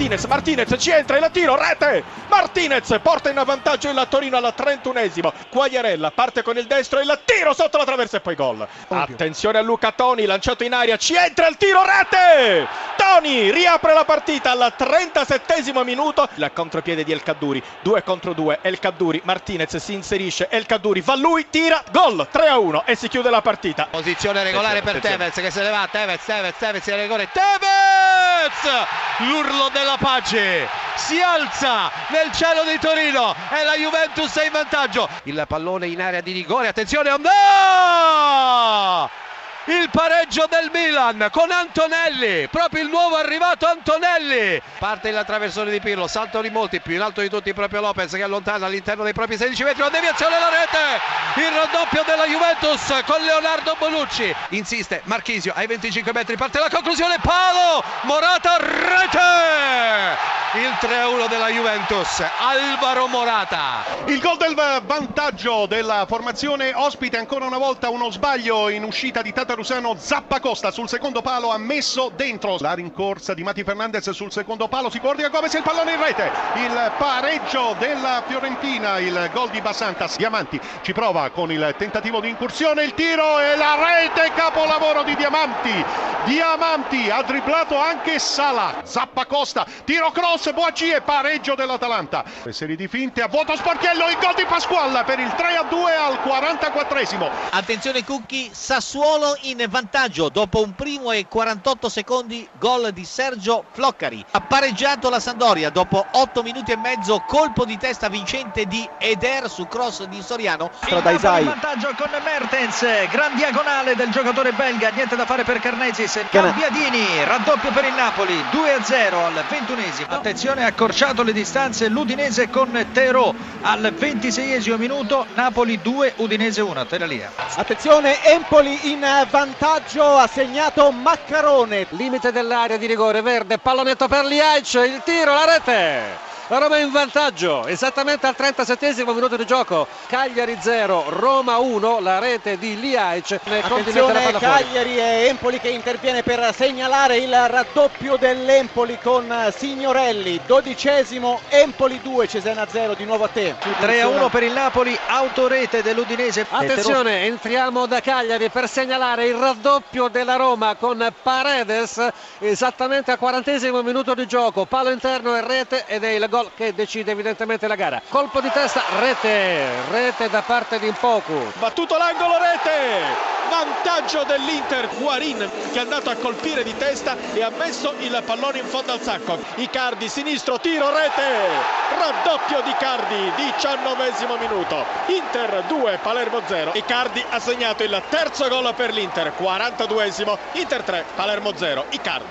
Martinez, Martinez ci entra il tiro, rete! Martinez porta in vantaggio il Torino al 31esimo. Quagliarella parte con il destro, il tiro sotto la traversa e poi gol. Attenzione a Luca Toni, lanciato in aria, ci entra il tiro, rete! Toni riapre la partita al 37esimo minuto. Il contropiede di El Cadduri, 2 contro 2. El Cadduri, Martinez si inserisce, El Cadduri va lui, tira, gol 3 a 1 e si chiude la partita. Posizione regolare Attenzione, per attenzione. Tevez che se ne va, Tevez, Tevez, Tevez in rigore, Tevez! L'urlo della pace si alza nel cielo di Torino e la Juventus è in vantaggio. Il pallone in area di rigore, attenzione, no! Il pareggio del Milan con Antonelli, proprio il nuovo arrivato Antonelli. Parte il traversone di Pirlo, salto di molti, più in alto di tutti proprio Lopez che allontana all'interno dei propri 16 metri, una deviazione alla rete, il raddoppio della Juventus con Leonardo Bonucci. Insiste Marchisio ai 25 metri, parte la conclusione, palo, Morata, rete! Il 3-1 della Juventus, Alvaro Morata. Il gol del vantaggio della formazione ospite, ancora una volta uno sbaglio in uscita di Tatarusano, Zappacosta sul secondo palo ha messo dentro la rincorsa di Mati Fernandez sul secondo palo, si coordina Gomez il pallone in rete, il pareggio della Fiorentina, il gol di Bassantas, Diamanti ci prova con il tentativo di incursione, il tiro e la rete, capolavoro di Diamanti, Diamanti ha dribblato anche Sala, Zappacosta, tiro cross, Boacie, pareggio dell'Atalanta, serie di finte a vuoto sporchiello, il gol di Pasqualla per il 3 a 2 al 44esimo. Attenzione Cucchi, Sassuolo in vantaggio dopo un primo e 48 secondi gol di Sergio Floccari. Ha pareggiato la Sandoria dopo 8 minuti e mezzo, colpo di testa vincente di Eder su cross di Soriano. Il Napoli in vantaggio con Mertens, gran diagonale del giocatore belga, niente da fare per Carnesis, Cambiadini, raddoppio per il Napoli, 2-0 al ventunesimo. Attenzione, ha accorciato le distanze l'Udinese con Terò al 26esimo minuto, Napoli 2, Udinese 1, Teralia. Attenzione, Empoli in vantaggio, ha segnato Maccarone. Limite dell'area di rigore verde, pallonetto per Liaic, il tiro, la rete. La Roma in vantaggio, esattamente al 37 minuto di gioco. Cagliari 0, Roma 1, la rete di Liaic. Attenzione Cagliari e Empoli che interviene per segnalare il raddoppio dell'Empoli con Signorelli. Dodicesimo, Empoli 2, Cesena 0, di nuovo a te. 3-1 per il Napoli, autorete dell'Udinese. Attenzione, entriamo da Cagliari per segnalare il raddoppio della Roma con Paredes esattamente al 40 minuto di gioco. Palo interno e rete ed è il gol che decide evidentemente la gara. Colpo di testa, rete, rete da parte di Impoku. Battuto l'angolo rete! Vantaggio dell'Inter, Guarin che è andato a colpire di testa e ha messo il pallone in fondo al sacco. Icardi sinistro, tiro rete! Raddoppio di Icardi, diciannovesimo minuto. Inter 2, Palermo 0. Icardi ha segnato il terzo gol per l'Inter, 42esimo. Inter 3, Palermo 0. Icardi.